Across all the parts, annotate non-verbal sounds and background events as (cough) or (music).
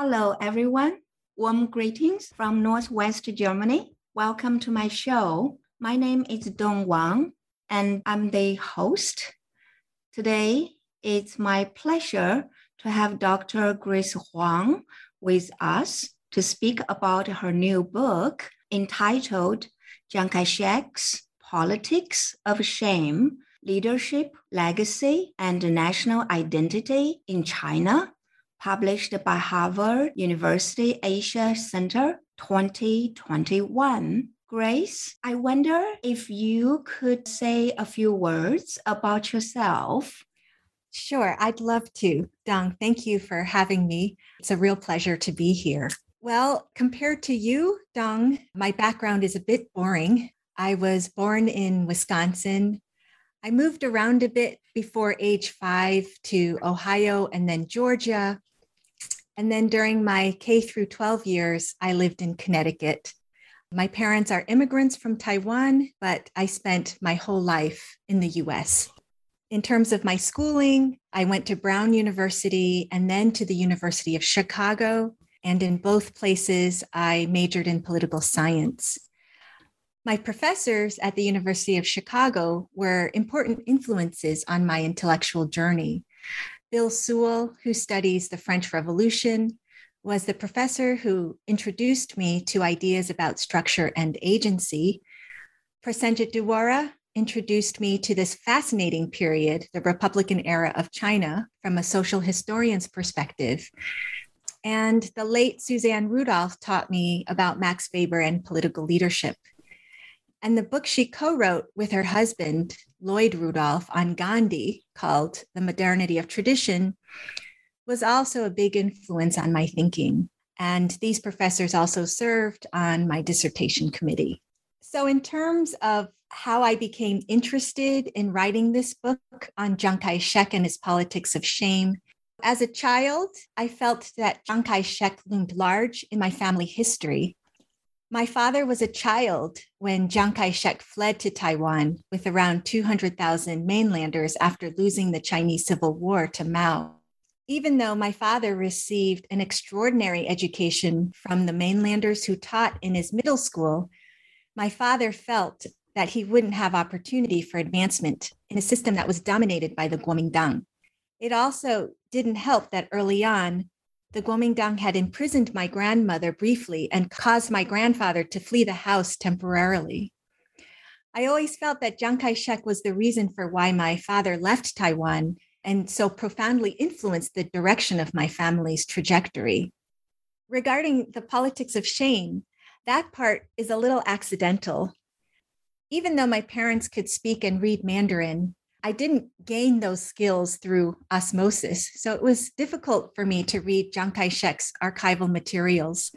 Hello, everyone. Warm greetings from Northwest Germany. Welcome to my show. My name is Dong Wang, and I'm the host. Today, it's my pleasure to have Dr. Grace Huang with us to speak about her new book entitled Chiang Kai shek's Politics of Shame Leadership, Legacy, and National Identity in China published by Harvard University Asia Center 2021. Grace, I wonder if you could say a few words about yourself. Sure, I'd love to. Dong, thank you for having me. It's a real pleasure to be here. Well, compared to you, Dong, my background is a bit boring. I was born in Wisconsin. I moved around a bit before age five to Ohio and then Georgia. And then during my K through 12 years, I lived in Connecticut. My parents are immigrants from Taiwan, but I spent my whole life in the US. In terms of my schooling, I went to Brown University and then to the University of Chicago. And in both places, I majored in political science. My professors at the University of Chicago were important influences on my intellectual journey. Bill Sewell, who studies the French Revolution, was the professor who introduced me to ideas about structure and agency. Prasenjit Duara introduced me to this fascinating period, the Republican era of China, from a social historian's perspective. And the late Susanne Rudolph taught me about Max Weber and political leadership. And the book she co wrote with her husband, Lloyd Rudolph, on Gandhi, called The Modernity of Tradition, was also a big influence on my thinking. And these professors also served on my dissertation committee. So, in terms of how I became interested in writing this book on Chiang Kai shek and his politics of shame, as a child, I felt that Chiang Kai shek loomed large in my family history my father was a child when Chiang Kai shek fled to Taiwan with around 200,000 mainlanders after losing the Chinese Civil War to Mao. Even though my father received an extraordinary education from the mainlanders who taught in his middle school, my father felt that he wouldn't have opportunity for advancement in a system that was dominated by the Kuomintang. It also didn't help that early on, the Kuomintang had imprisoned my grandmother briefly and caused my grandfather to flee the house temporarily. I always felt that Chiang Kai shek was the reason for why my father left Taiwan and so profoundly influenced the direction of my family's trajectory. Regarding the politics of shame, that part is a little accidental. Even though my parents could speak and read Mandarin, I didn't gain those skills through osmosis. So it was difficult for me to read Chiang Kai shek's archival materials,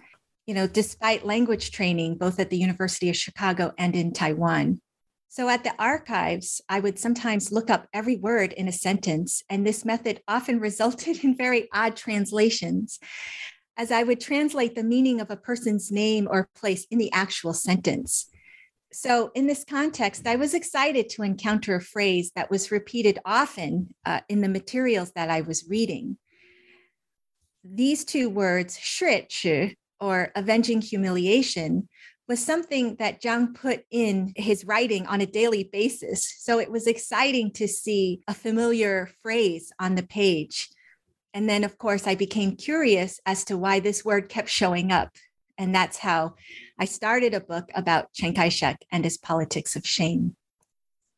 you know, despite language training both at the University of Chicago and in Taiwan. So at the archives, I would sometimes look up every word in a sentence, and this method often (laughs) resulted in very odd translations. as I would translate the meaning of a person's name or place in the actual sentence. So, in this context, I was excited to encounter a phrase that was repeated often uh, in the materials that I was reading. These two words, shrit or avenging humiliation, was something that Jiang put in his writing on a daily basis. So it was exciting to see a familiar phrase on the page. And then, of course, I became curious as to why this word kept showing up. And that's how I started a book about Chiang Kai shek and his politics of shame.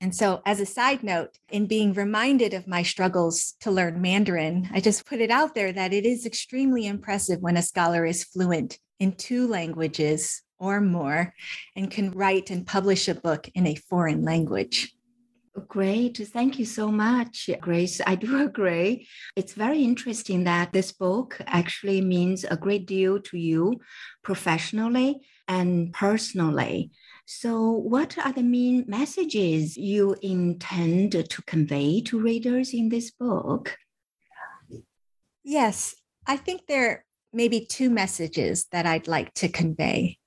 And so, as a side note, in being reminded of my struggles to learn Mandarin, I just put it out there that it is extremely impressive when a scholar is fluent in two languages or more and can write and publish a book in a foreign language. Great. Thank you so much, Grace. I do (laughs) agree. It's very interesting that this book actually means a great deal to you professionally and personally. So, what are the main messages you intend to convey to readers in this book? Yes, I think there may be two messages that I'd like to convey.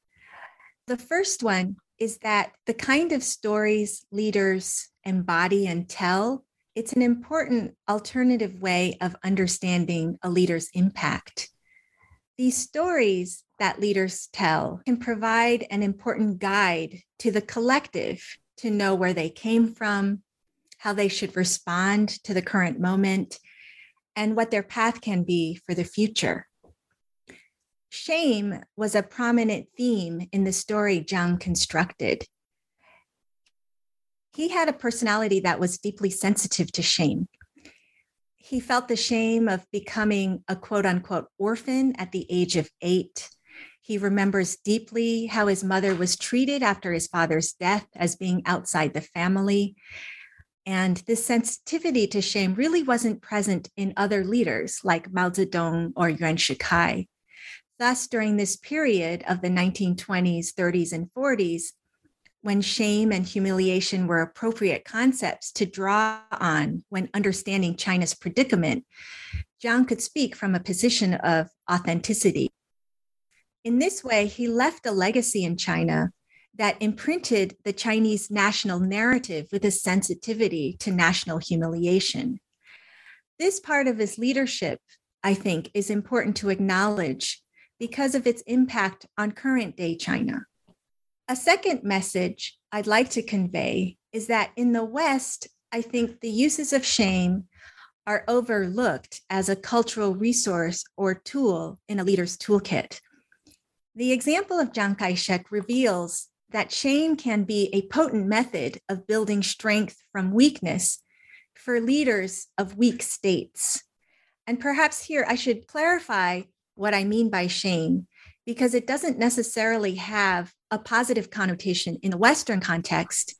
The first one is that the kind of stories leaders embody and tell, it's an important alternative way of understanding a leader's impact. These stories that leaders tell can provide an important guide to the collective to know where they came from, how they should respond to the current moment, and what their path can be for the future. Shame was a prominent theme in the story Jiang constructed. He had a personality that was deeply sensitive to shame. He felt the shame of becoming a quote unquote orphan at the age of eight. He remembers deeply how his mother was treated after his father's death as being outside the family. And this sensitivity to shame really wasn't present in other leaders like Mao Zedong or Yuan Shikai. Thus, during this period of the 1920s, 30s, and 40s, when shame and humiliation were appropriate concepts to draw on when understanding China's predicament, Jiang could speak from a position of authenticity. In this way, he left a legacy in China that imprinted the Chinese national narrative with a sensitivity to national humiliation. This part of his leadership, I think, is important to acknowledge because of its impact on current day China. A second message I'd like to convey is that in the West, I think the uses of shame are overlooked as a cultural resource or tool in a leader's toolkit. The example of Chiang Kai shek reveals that shame can be a potent method of building strength from weakness for leaders of weak states. And perhaps here I should clarify what I mean by shame, because it doesn't necessarily have a positive connotation in the Western context,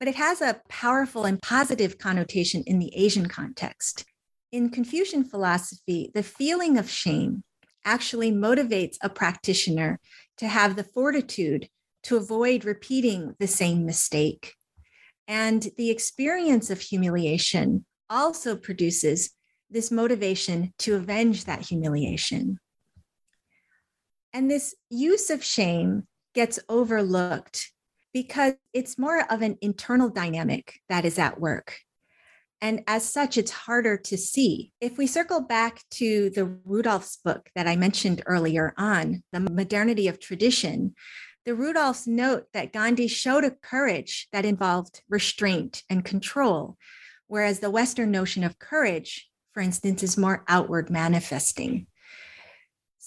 but it has a powerful and positive connotation in the Asian context. In Confucian philosophy, the feeling of shame actually motivates a practitioner to have the fortitude to avoid repeating the same mistake. And the experience of humiliation also produces this motivation to avenge that humiliation. And this use of shame gets overlooked because it's more of an internal dynamic that is at work. And as such, it's harder to see. If we circle back to the Rudolph's book that I mentioned earlier on, The Modernity of Tradition, the Rudolphs note that Gandhi showed a courage that involved restraint and control, whereas the Western notion of courage, for instance, is more outward manifesting.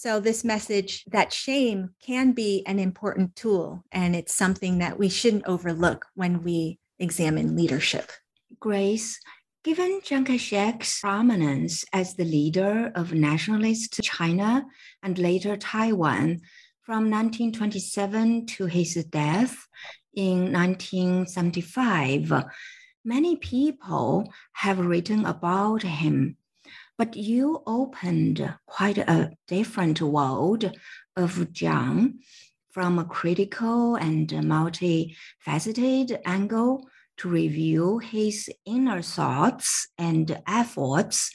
So, this message that shame can be an important tool, and it's something that we shouldn't overlook when we examine leadership. Grace, given Chiang Kai shek's prominence as the leader of nationalist China and later Taiwan from 1927 to his death in 1975, many people have written about him but you opened quite a different world of Jiang from a critical and multifaceted angle to review his inner thoughts and efforts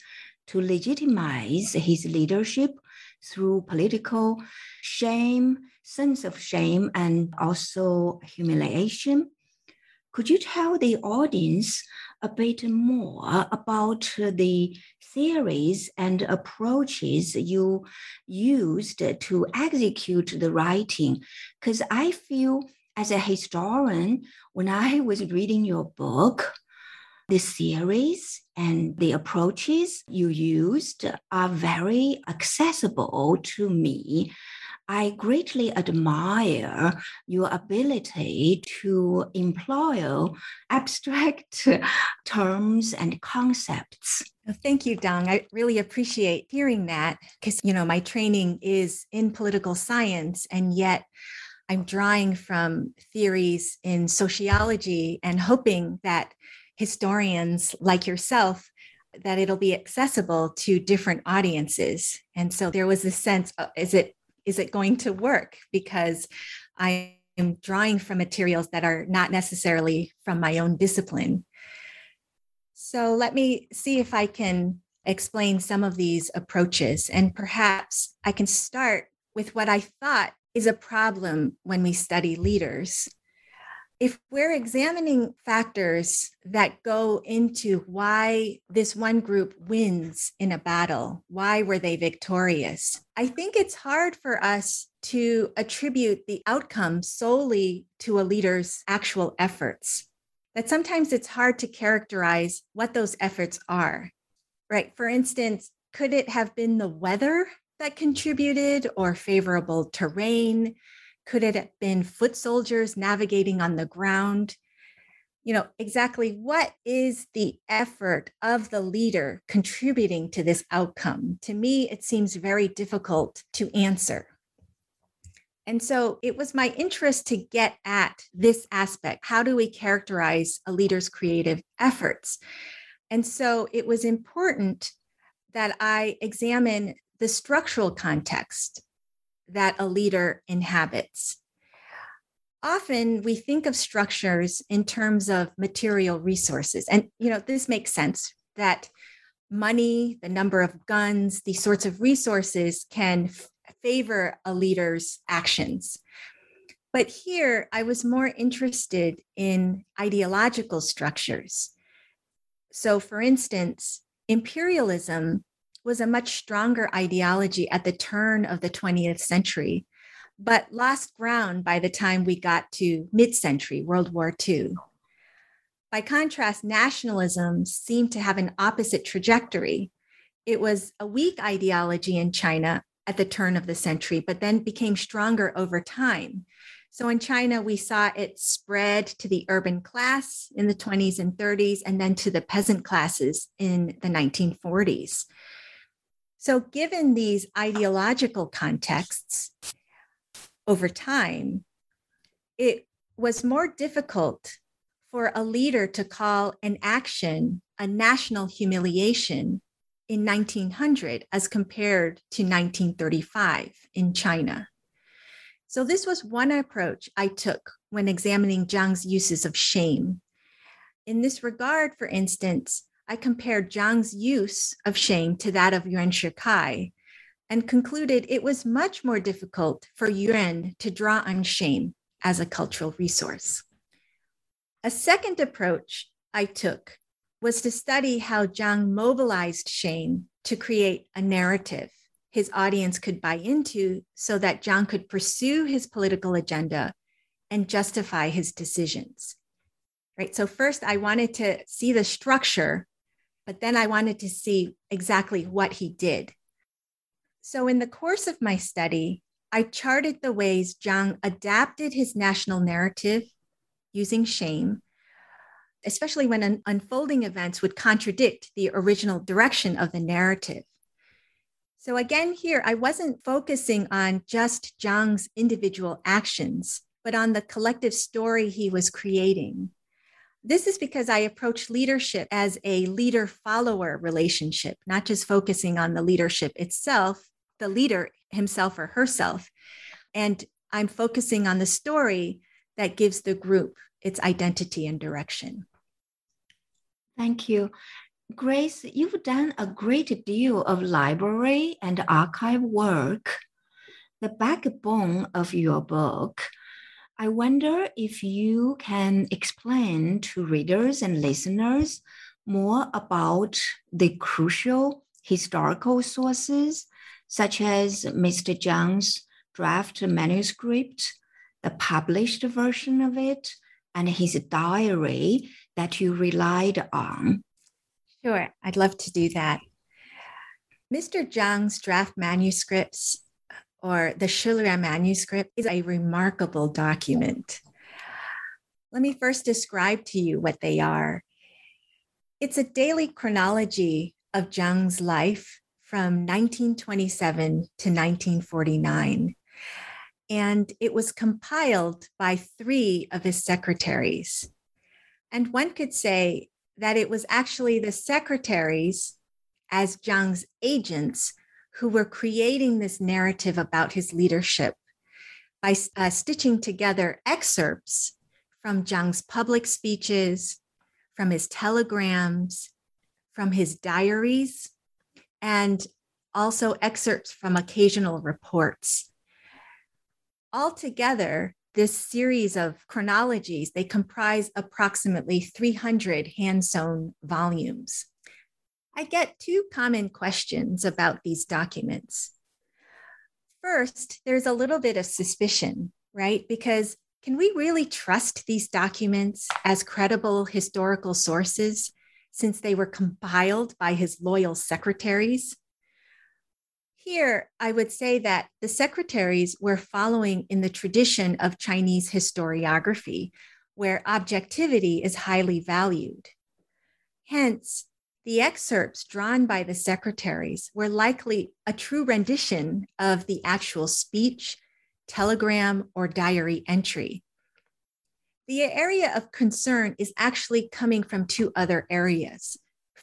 to legitimize his leadership through political shame, sense of shame, and also humiliation. Could you tell the audience a bit more about the theories and approaches you used to execute the writing? Because I feel as a historian, when I was reading your book, the theories and the approaches you used are very accessible to me. I greatly admire your ability to employ abstract (laughs) terms and concepts. Thank you, Dong. I really appreciate hearing that because, you know, my training is in political science, and yet I'm drawing from theories in sociology and hoping that historians like yourself that it'll be accessible to different audiences and so there was this sense of, is it is it going to work? Because i am drawing from materials that are not necessarily from my own discipline. So let me see if i can explain some of these approaches and perhaps i can start with what i thought is a problem when we study leaders if we're examining factors that go into why this one group wins in a battle, why were they victorious? I think it's hard for us to attribute the outcome solely to a leader's actual efforts. That sometimes it's hard to characterize what those efforts are, right? For instance, could it have been the weather that contributed or favorable terrain? Could it have been foot soldiers navigating on the ground? You know, exactly what is the effort of the leader contributing to this outcome? To me, it seems very difficult to answer. And so it was my interest to get at this aspect. How do we characterize a leader's creative efforts? And so it was important that I examine the structural context that a leader inhabits. Often we think of structures in terms of material resources. And, you know, this makes sense that money, the number of guns, these sorts of resources can f- favor a leader's actions. But here I was more interested in ideological structures. So, for instance, imperialism was a much stronger ideology at the turn of the 20th century, but lost ground by the time we got to mid century, World War II. By contrast, nationalism seemed to have an opposite trajectory. It was a weak ideology in China at the turn of the century, but then became stronger over time. So in China, we saw it spread to the urban class in the 20s and 30s, and then to the peasant classes in the 1940s. So, given these ideological contexts over time, it was more difficult for a leader to call an action a national humiliation in 1900 as compared to 1935 in China. So, this was one approach I took when examining Jiang's uses of shame. In this regard, for instance, I compared Jiang's use of shame to that of Yuan Shikai and concluded it was much more difficult for Yuan to draw on shame as a cultural resource. A second approach I took was to study how Jiang mobilized shame to create a narrative his audience could buy into so that Jiang could pursue his political agenda and justify his decisions. Right. So, first, I wanted to see the structure but then I wanted to see exactly what he did. So, in the course of my study, I charted the ways Jiang adapted his national narrative using shame, especially when un- unfolding events would contradict the original direction of the narrative. So, again, here, I wasn't focusing on just Jiang's individual actions, but on the collective story he was creating. This is because I approach leadership as a leader follower relationship, not just focusing on the leadership itself, the leader himself or herself. And I'm focusing on the story that gives the group its identity and direction. Thank you. Grace, you've done a great deal of library and archive work. The backbone of your book, I wonder if you can explain to readers and listeners more about the crucial historical sources, such as Mr. Jiang's draft manuscript, the published version of it, and his diary that you relied on. Sure, I'd love to do that. Mr. Jiang's draft manuscripts or the Shilue manuscript is a remarkable document. Let me first describe to you what they are. It's a daily chronology of Jiang's life from 1927 to 1949 and it was compiled by three of his secretaries. And one could say that it was actually the secretaries, as Jiang's agents, who were creating this narrative about his leadership by uh, stitching together excerpts from Jiang's public speeches, from his telegrams, from his diaries, and also excerpts from occasional reports Altogether, this series of chronologies, they comprise approximately 300 hand-sewn volumes. I get two common questions about these documents. First, there's a little bit of suspicion, right? Because can we really trust these documents as credible historical sources since they were compiled by his loyal secretaries? Here, I would say that the secretaries were following in the tradition of Chinese historiography, where objectivity is highly valued. Hence, the excerpts drawn by the secretaries were likely a true rendition of the actual speech, telegram, or diary entry. The area of concern is actually coming from two other areas.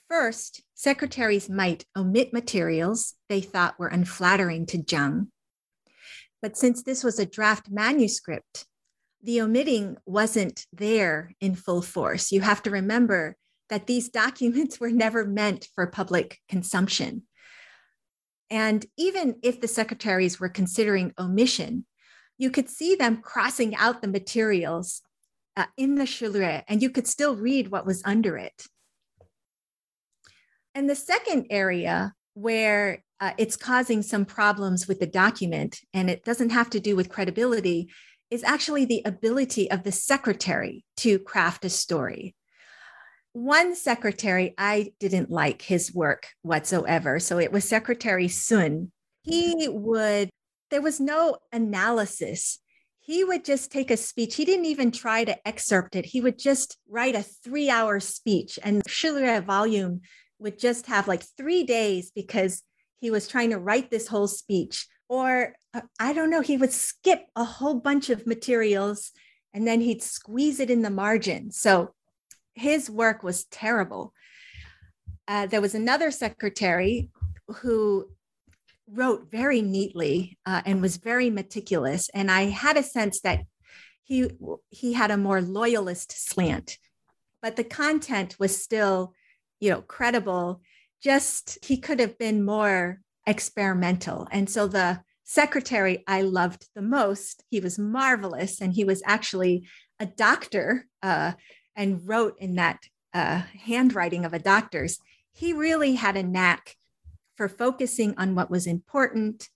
First, secretaries might omit materials they thought were unflattering to Jiang. But since this was a draft manuscript, the omitting wasn't there in full force. You have to remember that these documents (laughs) were never meant for public consumption. And even if the secretaries were considering omission, you could see them crossing out the materials uh, in the Shilue, and you could still read what was under it. And the second area where uh, it's causing some problems with the document, and it doesn't have to do with credibility, is actually the ability of the secretary to craft a story. One secretary, I didn't like his work whatsoever. So it was Secretary Sun. He would, there was no analysis. He would just take a speech. He didn't even try to excerpt it. He would just write a three hour speech. And Shilue volume would just have like three days because he was trying to write this whole speech. Or uh, I don't know, he would skip a whole bunch of materials and then he'd squeeze it in the margin. So his work was terrible. Uh, there was another secretary who wrote very neatly uh, and was very meticulous. And I had a sense that he he had a more loyalist slant, but the content was still you know, credible. Just he could have been more experimental. And so the secretary I loved the most, he was marvelous. And he was actually a doctor uh, and wrote in that uh, handwriting of a doctor's. He really had a knack for focusing on what was important,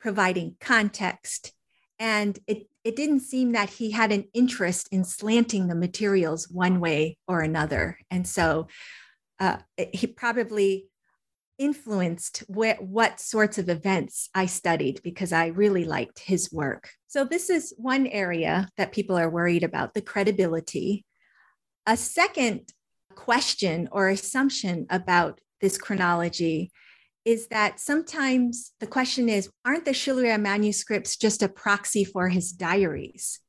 providing context. And it, it didn't seem that he had an interest in slanting the materials one way or another. And so uh, he probably influenced wh- what sorts of events I studied because I really liked his work. So, this is one area that people are worried about the credibility. A second question or assumption about this chronology is that sometimes the question is aren't the Shilue manuscripts just a proxy for his diaries?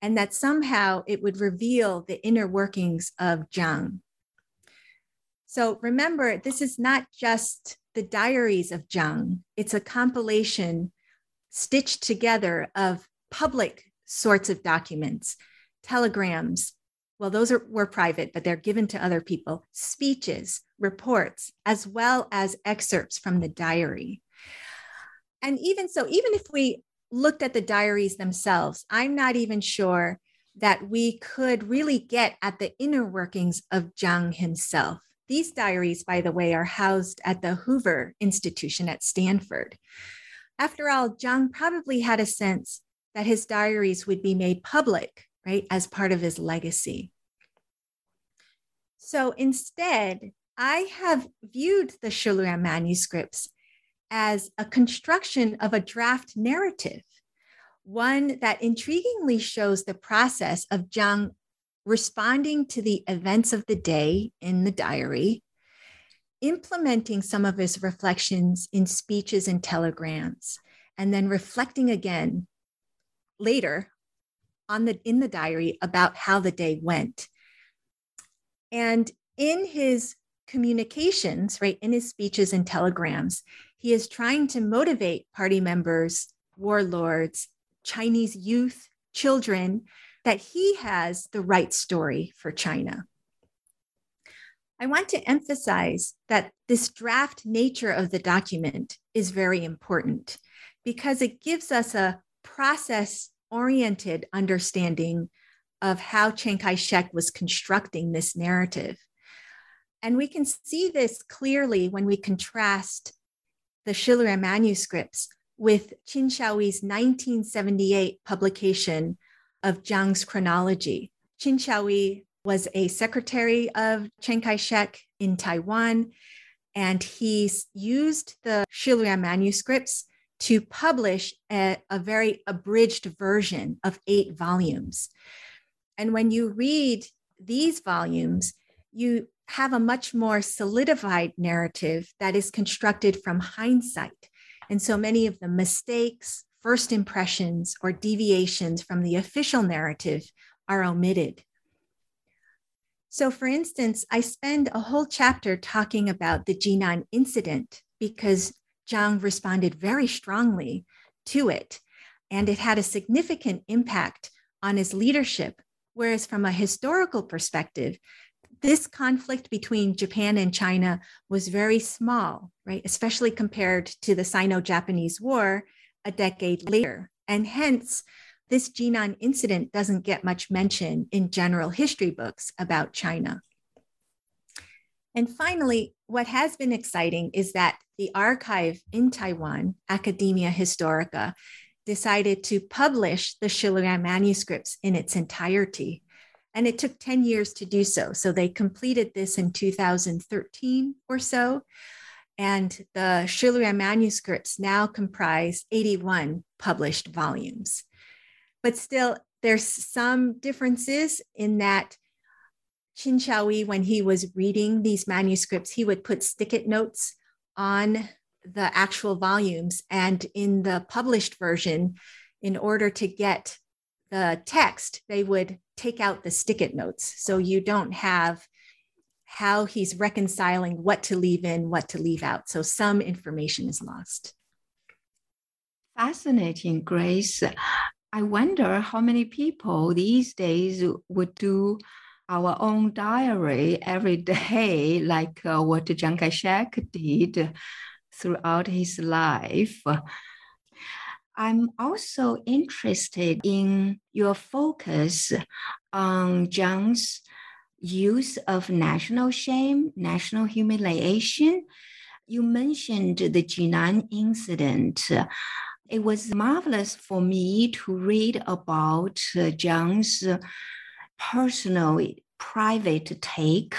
And that somehow it would reveal the inner workings of Jiang. So remember, this is not just the diaries of Jiang, it's a compilation stitched together of public sorts of documents, telegrams, well, those are, were private, but they're given to other people, speeches, reports, as well as excerpts from the diary. And even so, even if we looked at the diaries themselves, I'm not even sure that we could really get at the inner workings of Jiang himself. These diaries, by the way, are housed at the Hoover Institution at Stanford. After all, Jiang probably had a sense that his diaries would be made public, right, as part of his legacy. So instead, I have viewed the Shilue manuscripts as a construction of a draft narrative, one that intriguingly shows the process of Jiang responding to the events of the day in the diary, implementing some of his reflections in speeches and telegrams, and then reflecting again later on the in the diary about how the day went. And in his communications, right, in his speeches and telegrams, he is trying to motivate party members, warlords, Chinese youth, children, that he has the right story for China. I want to emphasize that this draft nature of the document is very important because it gives us a process oriented understanding of how Chiang Kai shek was constructing this narrative. And we can see this clearly when we contrast the Shilue manuscripts with Qin Xiaoyi's 1978 publication of Jiang's chronology. Qin Xiaoyi was a secretary of Chiang Kai shek in Taiwan, and he used the Shilue manuscripts to publish a, a very abridged version of eight volumes. And when you read these volumes, you have a much more solidified narrative that is constructed from hindsight. And so many of the mistakes, first impressions, or deviations from the official narrative are omitted. So, for instance, I spend a whole chapter talking about the Jinan incident because Jiang responded very strongly to it. And it had a significant impact on his leadership. Whereas, from a historical perspective, this conflict between Japan and China was very small, right? Especially compared to the Sino Japanese War a decade later. And hence, this Jinan incident doesn't get much mention in general history books about China. And finally, what has been exciting is that the archive in Taiwan, Academia Historica, decided to publish the Shilue manuscripts in its entirety. And it took 10 years to do so. So they completed this in 2013 or so. And the Shilue manuscripts now comprise 81 published volumes. But still, there's some differences in that Xiaoyi, when he was reading these manuscripts, he would put stick-it notes on the actual volumes. And in the published version, in order to get the text, they would take out the stick-it notes. So you don't have how he's reconciling what to leave in, what to leave out. So some information is lost. Fascinating, Grace. I wonder how many people these days would do our own diary every day, like uh, what Chiang Kai shek did throughout his life. I'm also interested in your focus on Jiang's use of national shame, national humiliation. You mentioned the Jinan incident. It was marvelous for me to read about Jiang's personal, private take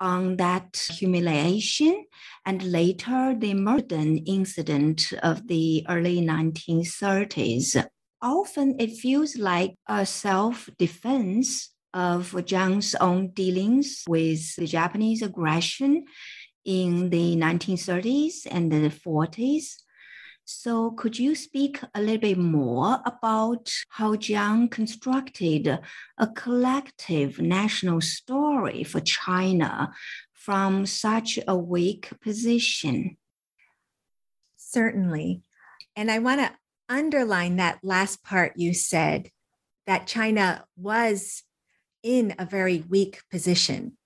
on that humiliation and later the Mukden incident of the early 1930s. Often it feels like a self defense of Jiang's own dealings with the Japanese aggression in the 1930s and the 40s. So, could you speak a little bit more about how Jiang constructed a collective national story for China from such a weak position? Certainly. And I want to underline that last part you said that China was in a very weak position.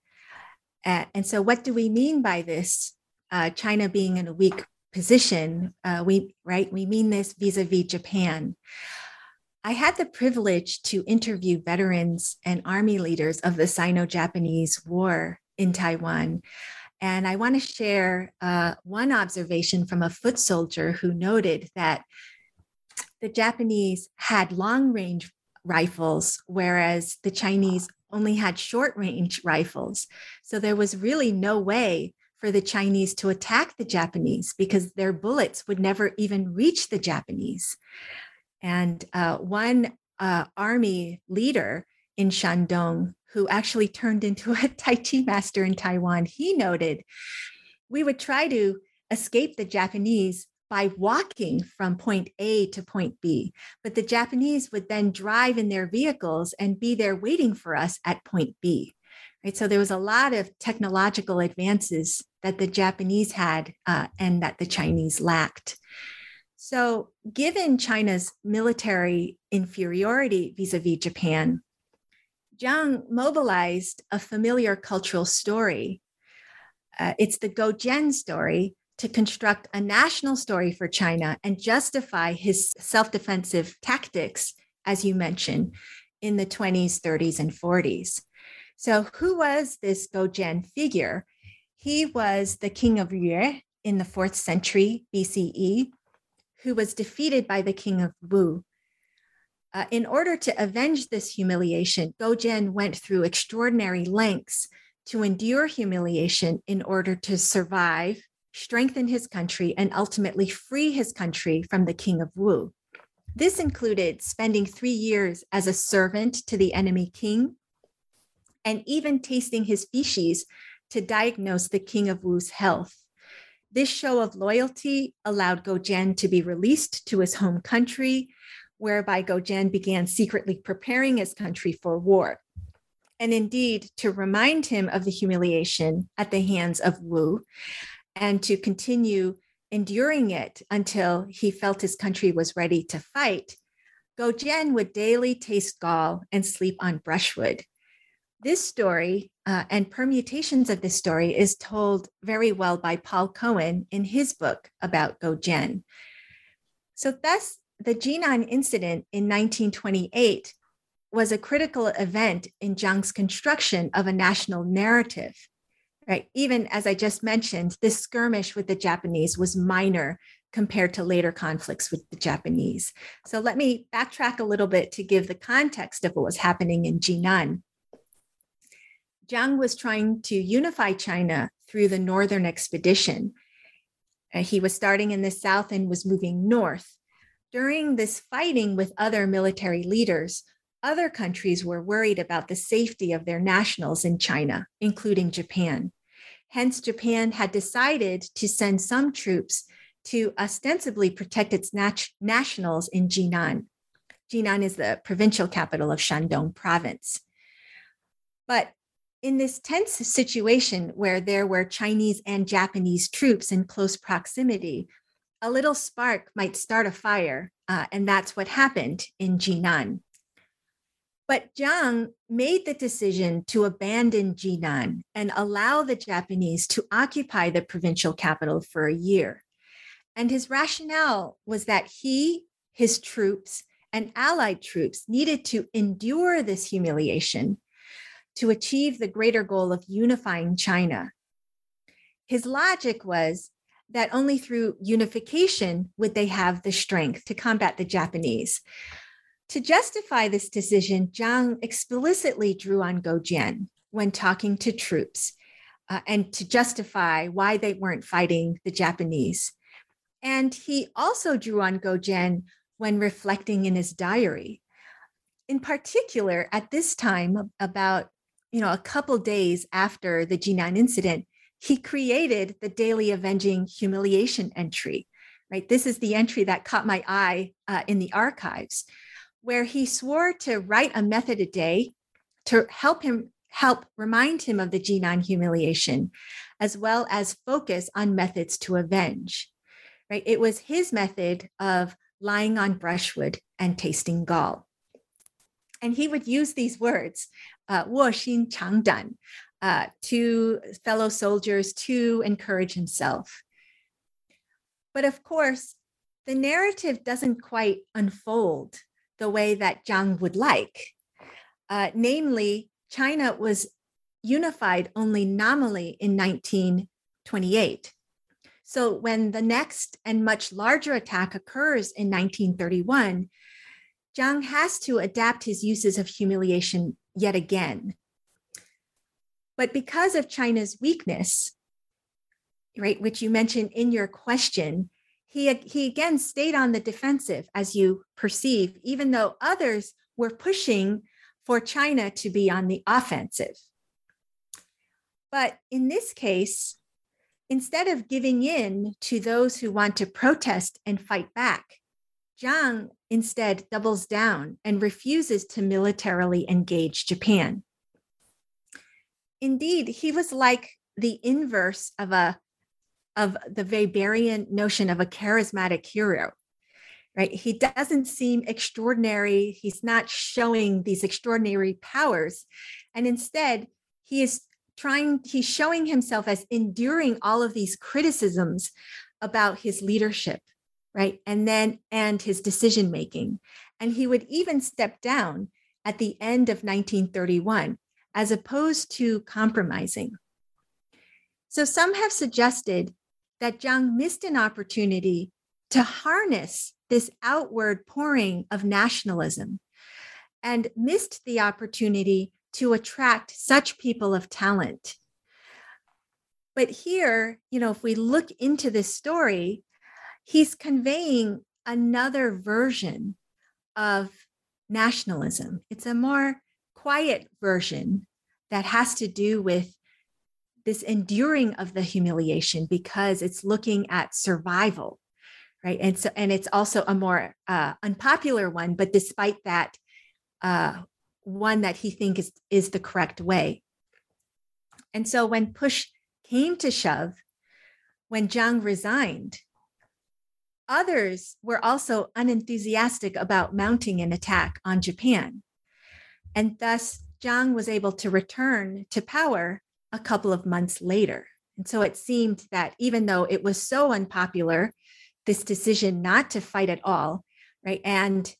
Uh, and so, what do we mean by this? Uh, China being in a weak position, uh, we right? We mean this vis-a-vis Japan. I had the privilege to interview veterans and army leaders of the Sino-Japanese War in Taiwan. And I want to share uh, one observation from a foot soldier who noted that the Japanese had long range rifles, whereas the Chinese only had short range rifles. So there was really no way for the Chinese to attack the Japanese because their bullets would never even reach the Japanese. And uh, one uh, army leader in Shandong, who actually turned into a (laughs) Tai Chi master in Taiwan, he noted we would try to escape the Japanese by walking from point A to point B. But the Japanese would then drive in their vehicles and be there waiting for us at point B. Right. So there was a lot of technological advances that the Japanese had uh, and that the Chinese lacked. So, given China's military inferiority vis a vis Japan, Jiang mobilized a familiar cultural story. Uh, it's the Goujian story to construct a national story for China and justify his self defensive tactics, as you mentioned, in the 20s, 30s, and 40s. So, who was this Goujian figure? He was the king of Yue in the fourth century BCE, who was defeated by the king of Wu. Uh, in order to avenge this humiliation, Goujian went through extraordinary lengths to endure humiliation in order to survive strengthen his country, and ultimately free his country from the king of Wu. This included spending three years as a servant to the enemy king and even tasting his feces to diagnose the king of Wu's health. This show of loyalty allowed Goujian to be released to his home country, whereby Goujian began secretly preparing his country for war. And indeed, to remind him of the humiliation at the hands of Wu, and to continue enduring it until he felt his country was ready to fight, Goujian would daily taste gall and sleep on brushwood. This story uh, and permutations of this story is told very well by Paul Cohen in his book about Goujian. So, thus, the Jinan incident in 1928 was a critical event in Jiang's construction of a national narrative right? Even as I just mentioned, this skirmish with the Japanese was minor compared to later conflicts with the Japanese. So let me backtrack a little bit to give the context of what was happening in Jinan. Jiang was trying to unify China through the Northern Expedition. Uh, he was starting in the south and was moving north. During this fighting with other military leaders, other countries were worried about the safety of their nationals in China, including Japan. Hence, Japan had decided to send some troops to ostensibly protect its nat- nationals in Jinan. Jinan is the provincial capital of Shandong province. But in this tense situation where there were Chinese and Japanese troops in close proximity, a little spark might start a fire. Uh, and that's what happened in Jinan. But Jiang made the decision to abandon Jinan and allow the Japanese to occupy the provincial capital for a year. And his rationale was that he, his troops, and allied troops needed to endure this humiliation to achieve the greater goal of unifying China. His logic was that only through unification would they have the strength to combat the Japanese. To justify this decision, Jiang explicitly drew on Goujian when talking to troops uh, and to justify why they weren't fighting the Japanese. And he also drew on Goujian when reflecting in his diary. In particular, at this time, about you know a couple days after the Jinan incident, he created the daily avenging humiliation entry. Right, this is the entry that caught my eye uh, in the archives where he swore to write a method a day to help him help remind him of the Jinan humiliation, as well as focus on methods to avenge. Right? It was his method of lying on brushwood and tasting gall. and he would use these words, uh, 卧薪尝胆, uh, to fellow soldiers to encourage himself. But of course, the narrative doesn't quite unfold the way that Jiang would like. Uh, namely, China was unified only nominally in 1928. So when the next and much larger attack occurs in 1931, Jiang has to adapt his uses of humiliation yet again. But because of China's weakness, right, which you mentioned in your question, he, he again stayed on the defensive, as you perceive, even though others were pushing for China to be on the offensive. But in this case, instead of giving in to those who want to protest and fight back, Jiang instead doubles down and refuses to militarily engage Japan. Indeed, he was like the inverse of a of the Weberian notion of a charismatic hero. Right? He doesn't seem extraordinary. He's not showing these extraordinary powers. And instead, he is trying, he's showing himself as enduring all of these criticisms about his leadership, right? And then, and his decision making. And he would even step down at the end of 1931, as opposed to compromising. So some have suggested that Jiang missed an opportunity to harness this outward pouring of nationalism and missed the opportunity to attract such people of talent. But here, you know, if we look into this story, he's conveying another version of nationalism. It's a more quiet version that has to do with this enduring of the humiliation because it's looking at survival right and so and it's also a more uh, unpopular one but despite that uh, one that he thinks is, is the correct way. And so when push came to shove, when Jiang resigned, others were also unenthusiastic about mounting an attack on Japan. And thus, Jiang was able to return to power a couple of months later. And so it seemed that even though it was so unpopular, this decision not to fight at all, right, and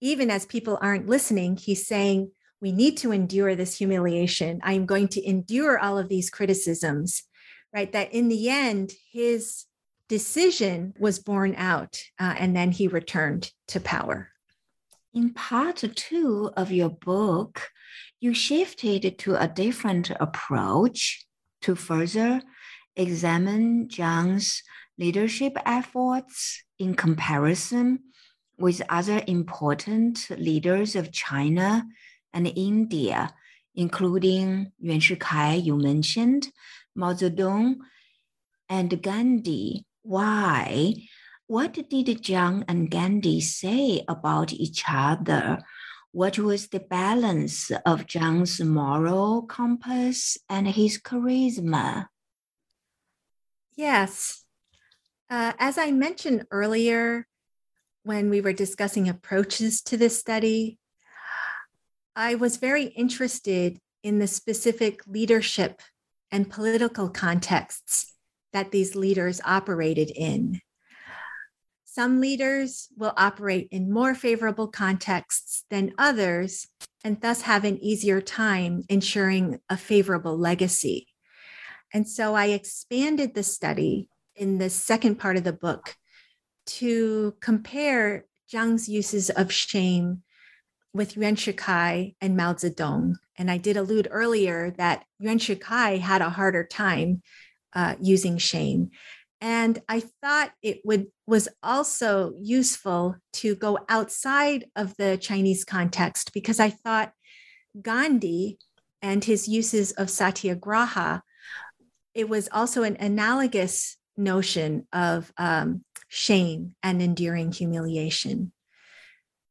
even as people aren't listening, he's saying, we need to endure this humiliation. I'm going to endure all of these criticisms, right? That in the end, his decision was borne out uh, and then he returned to power. In part two of your book, you shifted to a different approach to further examine Jiang's leadership efforts in comparison with other important leaders of China and India, including Yuan Shikai, you mentioned, Mao Zedong, and Gandhi. Why? What did Jiang and Gandhi say about each other? What was the balance of Jiang's moral compass and his charisma? Yes. Uh, as I mentioned earlier, when we were discussing approaches to this study, I was very interested in the specific leadership and political contexts that these leaders operated in. Some leaders will operate in more favorable contexts than others, and thus have an easier time ensuring a favorable legacy. And so I expanded the study in the second part of the book to compare Jiang's uses of shame with Yuan Shikai and Mao Zedong. And I did allude earlier that Yuan Shikai had a harder time uh, using shame. And I thought it would was also useful to go outside of the Chinese context because I thought Gandhi and his uses of satyagraha, it was also an analogous notion of um, shame and enduring humiliation.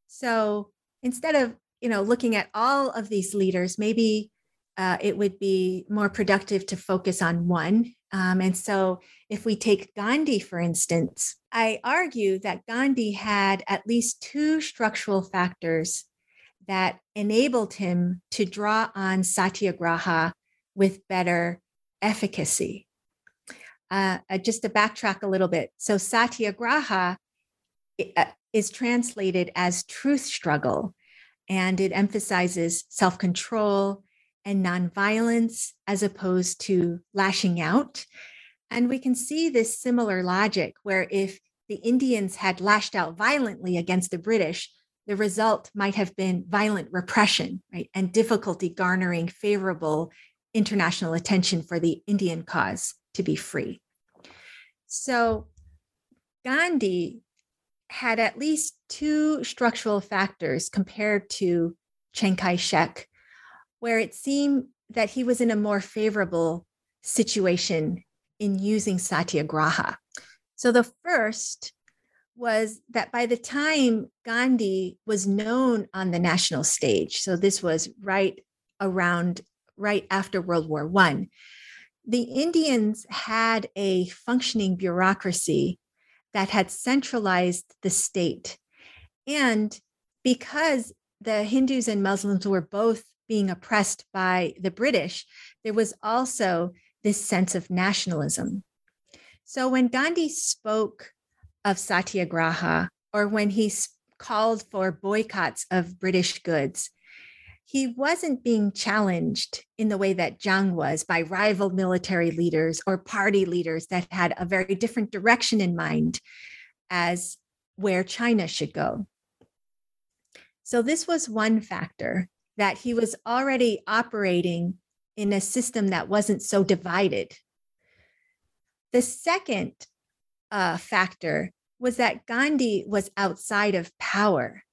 So instead of you know looking at all of these leaders, maybe uh, it would be more productive to focus on one. Um, and so, if we take Gandhi, for instance, I argue that Gandhi had at least two structural factors that enabled him to draw on satyagraha with better efficacy. Uh, uh, just to backtrack a little bit. So, satyagraha uh, is translated as truth struggle, and it emphasizes self control and nonviolence as opposed to lashing out. And we can see this similar logic where if the Indians had lashed out violently against the British, the result might have been violent repression, right? And difficulty garnering favorable international attention for the Indian cause to be free. So Gandhi had at least two structural factors compared to Chiang Kai shek, where it seemed that he was in a more favorable situation in using satyagraha. So the first was that by the time Gandhi was known on the national stage, so this was right around right after World War One, the Indians had a functioning bureaucracy that had centralized the state. And because the Hindus and Muslims were both being oppressed by the British, there was also this sense of nationalism. So when Gandhi spoke of satyagraha or when he called for boycotts of British goods, he wasn't being challenged in the way that Chiang was by rival military leaders or party leaders that had a very different direction in mind as where China should go. So, this was one factor that he was already operating in a system that wasn't so divided. The second uh, factor was that Gandhi was outside of power.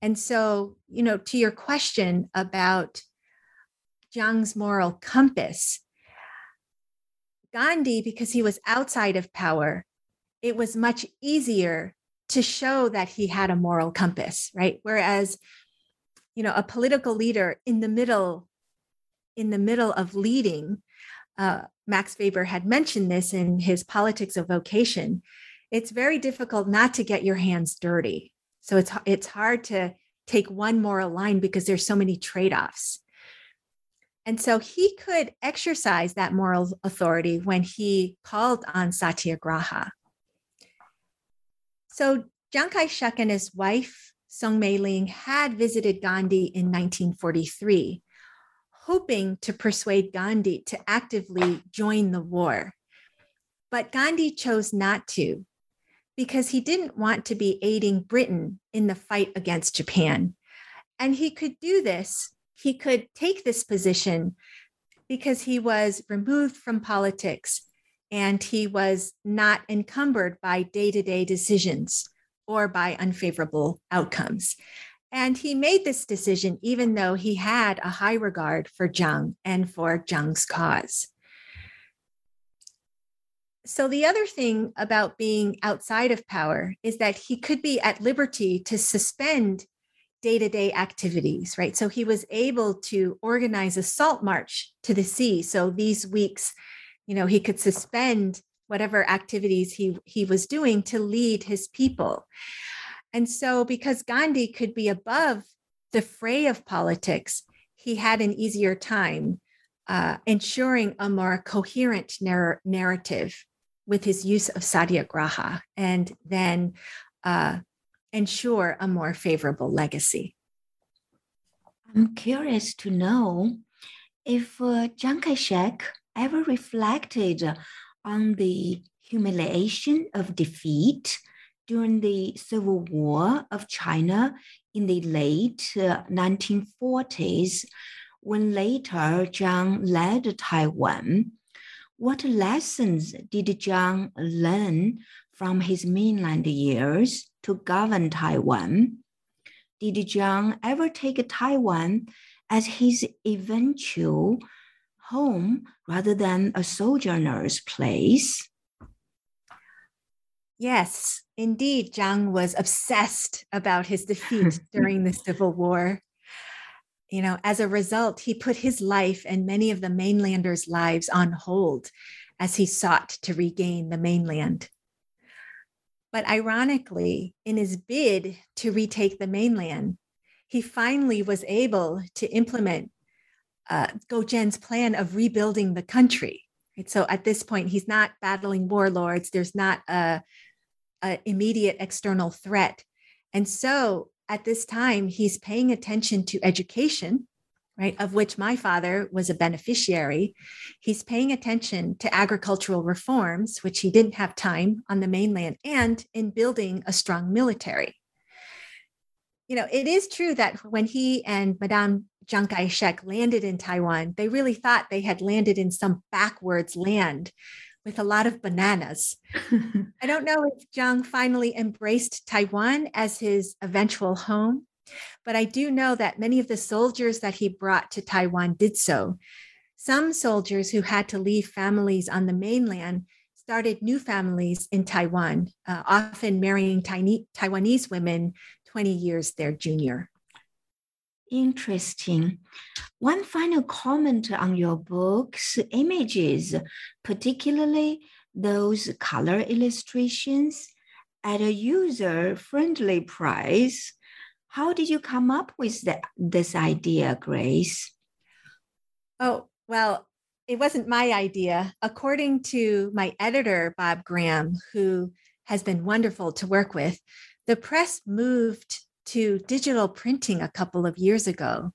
And so, you know, to your question about Chiang's moral compass, Gandhi, because he was outside of power, it was much easier to show that he had a moral compass, right? Whereas, you know, a political leader in the middle, in the middle of leading, uh, Max Weber had mentioned this in his Politics of Vocation. It's very difficult not to get your hands dirty, so it's it's hard to take one moral line because there's so many trade-offs. And so he could exercise that moral authority when he called on satyagraha. So Chiang Kai-shek and his wife, Soong Mei-ling, had visited Gandhi in 1943, hoping to persuade Gandhi to actively join the war. But Gandhi chose not to because he didn't want to be aiding Britain in the fight against Japan. And he could do this, he could take this position because he was removed from politics and he was not encumbered by day to day decisions or by unfavorable outcomes. And he made this decision even though he had a high regard for Chiang and for Chiang's cause. So, the other thing about being outside of power is that he could be at liberty to suspend day to day activities, right? So, he was able to organize a salt march to the sea. So, these weeks, you know, he could suspend whatever activities he, he was doing to lead his people. And so, because Gandhi could be above the fray of politics, he had an easier time uh, ensuring a more coherent narr- narrative with his use of satyagraha and then uh, ensure a more favorable legacy. I'm curious to know if uh, Chiang Kai shek ever reflected on the humiliation of defeat during the Civil War of China in the late uh, 1940s, when later Chiang led Taiwan what lessons did Chiang learn from his mainland years to govern Taiwan? Did Chiang ever take Taiwan as his eventual home rather than a sojourner's place? Yes, indeed, Chiang was obsessed about his defeat (laughs) during the Civil War you know, as a result, he put his life and many of the mainlanders' lives on hold as he sought to regain the mainland. But ironically, in his bid to retake the mainland, he finally was able to implement uh, Goujian's plan of rebuilding the country. Right? So at this point, he's not battling warlords. There's not a, a immediate external threat, and so at this time, he's paying attention to education, right, of which my father was a beneficiary. He's paying attention to agricultural reforms, which he didn't have time on the mainland, and in building a strong military you know, it is true that when he and Madame Chiang Kai shek landed in Taiwan, they really thought they had landed in some backwards land with a lot of bananas. (laughs) I don't know if Chiang finally embraced Taiwan as his eventual home, but I do know that many of the soldiers that he brought to Taiwan did so. Some soldiers who had to leave families on the mainland started new families in Taiwan, uh, often marrying Taiwanese women 20 years their junior. Interesting. One final comment on your book's images, particularly those color illustrations at a user friendly price. How did you come up with the, this idea, Grace? Oh, well, it wasn't my idea. According to my editor, Bob Graham, who has been wonderful to work with, the press moved to digital printing a couple of years ago.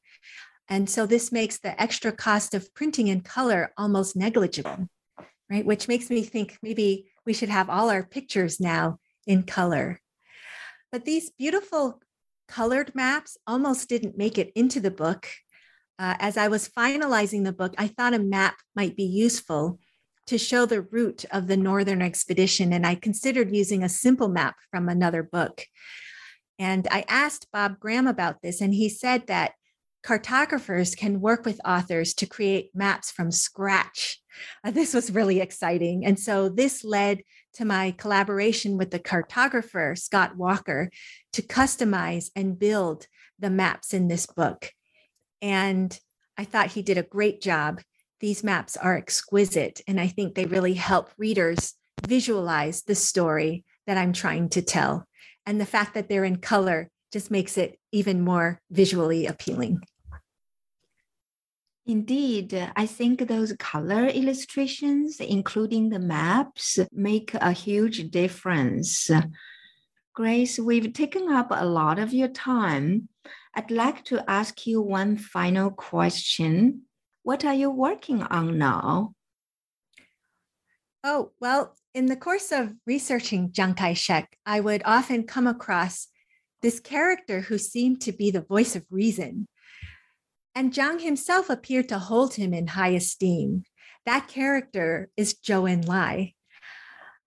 And so this makes the extra cost of printing in color almost negligible, right? Which makes me think maybe we should have all our pictures now in color. But these beautiful colored maps almost didn't make it into the book. Uh, as I was finalizing the book, I thought a map might be useful to show the route of the Northern expedition. And I considered using a simple map from another book. And I asked Bob Graham about this, and he said that cartographers can work with authors to create maps from scratch. Uh, this was really exciting. And so this led to my collaboration with the cartographer, Scott Walker, to customize and build the maps in this book. And I thought he did a great job these maps are exquisite, and I think they really help readers visualize the story that I'm trying to tell. And the fact that they're in color just makes it even more visually appealing. Indeed, I think those color illustrations, including the maps, make a huge difference. Grace, we've taken up a lot of your time. I'd like to ask you one final question. What are you working on now? Oh, well, in the course of researching Chiang Kai shek, I would often come across this character who seemed to be the voice of reason. And Chiang himself appeared to hold him in high esteem. That character is Zhou Enlai.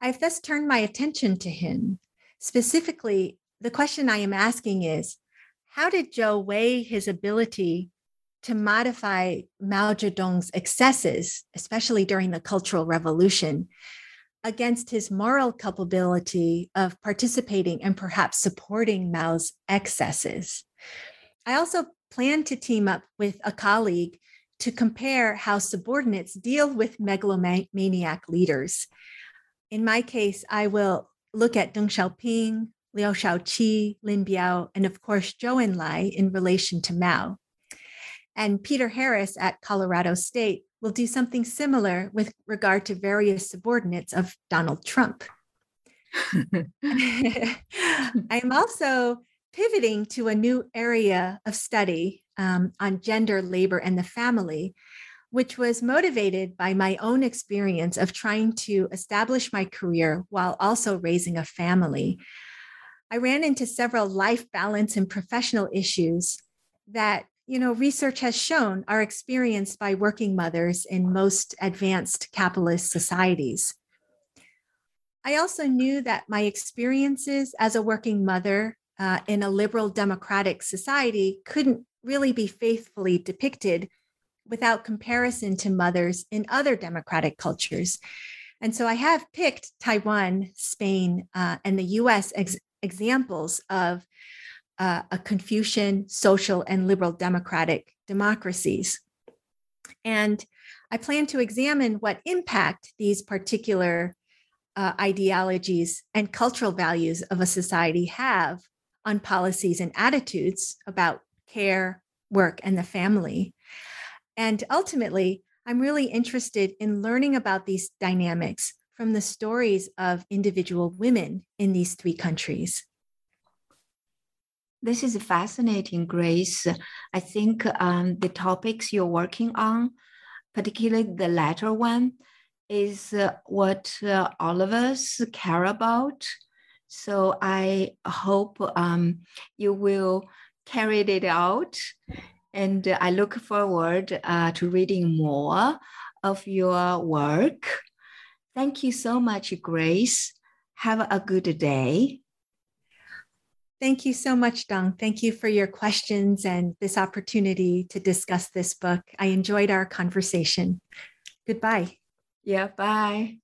I've thus turned my attention to him. Specifically, the question I am asking is how did Zhou weigh his ability to modify Mao Zedong's excesses, especially during the Cultural Revolution, against his moral culpability of participating and perhaps supporting Mao's excesses. I also plan to team up with a colleague to compare how subordinates deal with megalomaniac leaders. In my case, I will look at Deng Xiaoping, Liu Shaoqi, Lin Biao, and of course Zhou Enlai in relation to Mao. And Peter Harris at Colorado State will do something similar with regard to various subordinates of Donald Trump. (laughs) (laughs) I'm also pivoting to a new area of study um, on gender, labor, and the family, which was motivated by my own experience of trying to establish my career while also raising a family. I ran into several life balance and professional issues that you know, research has shown are experienced by working mothers in most advanced capitalist societies. I also knew that my experiences as a working mother uh, in a liberal democratic society couldn't really be faithfully depicted without comparison to mothers in other democratic cultures. And so I have picked Taiwan, Spain, uh, and the US ex- examples of uh, a Confucian, social, and liberal democratic democracies. And I plan to examine what impact these particular uh, ideologies and cultural values of a society have on policies and attitudes about care, work, and the family. And ultimately, I'm really interested in learning about these dynamics from the stories of individual women in these three countries. This is fascinating, Grace. I think um, the topics you're working on, particularly the latter one, is uh, what uh, all of us care about. So I hope um, you will carry it out. And I look forward uh, to reading more of your work. Thank you so much, Grace. Have a good day. Thank you so much, Dong. Thank you for your questions and this opportunity to discuss this book. I enjoyed our conversation. Goodbye. Yeah, bye.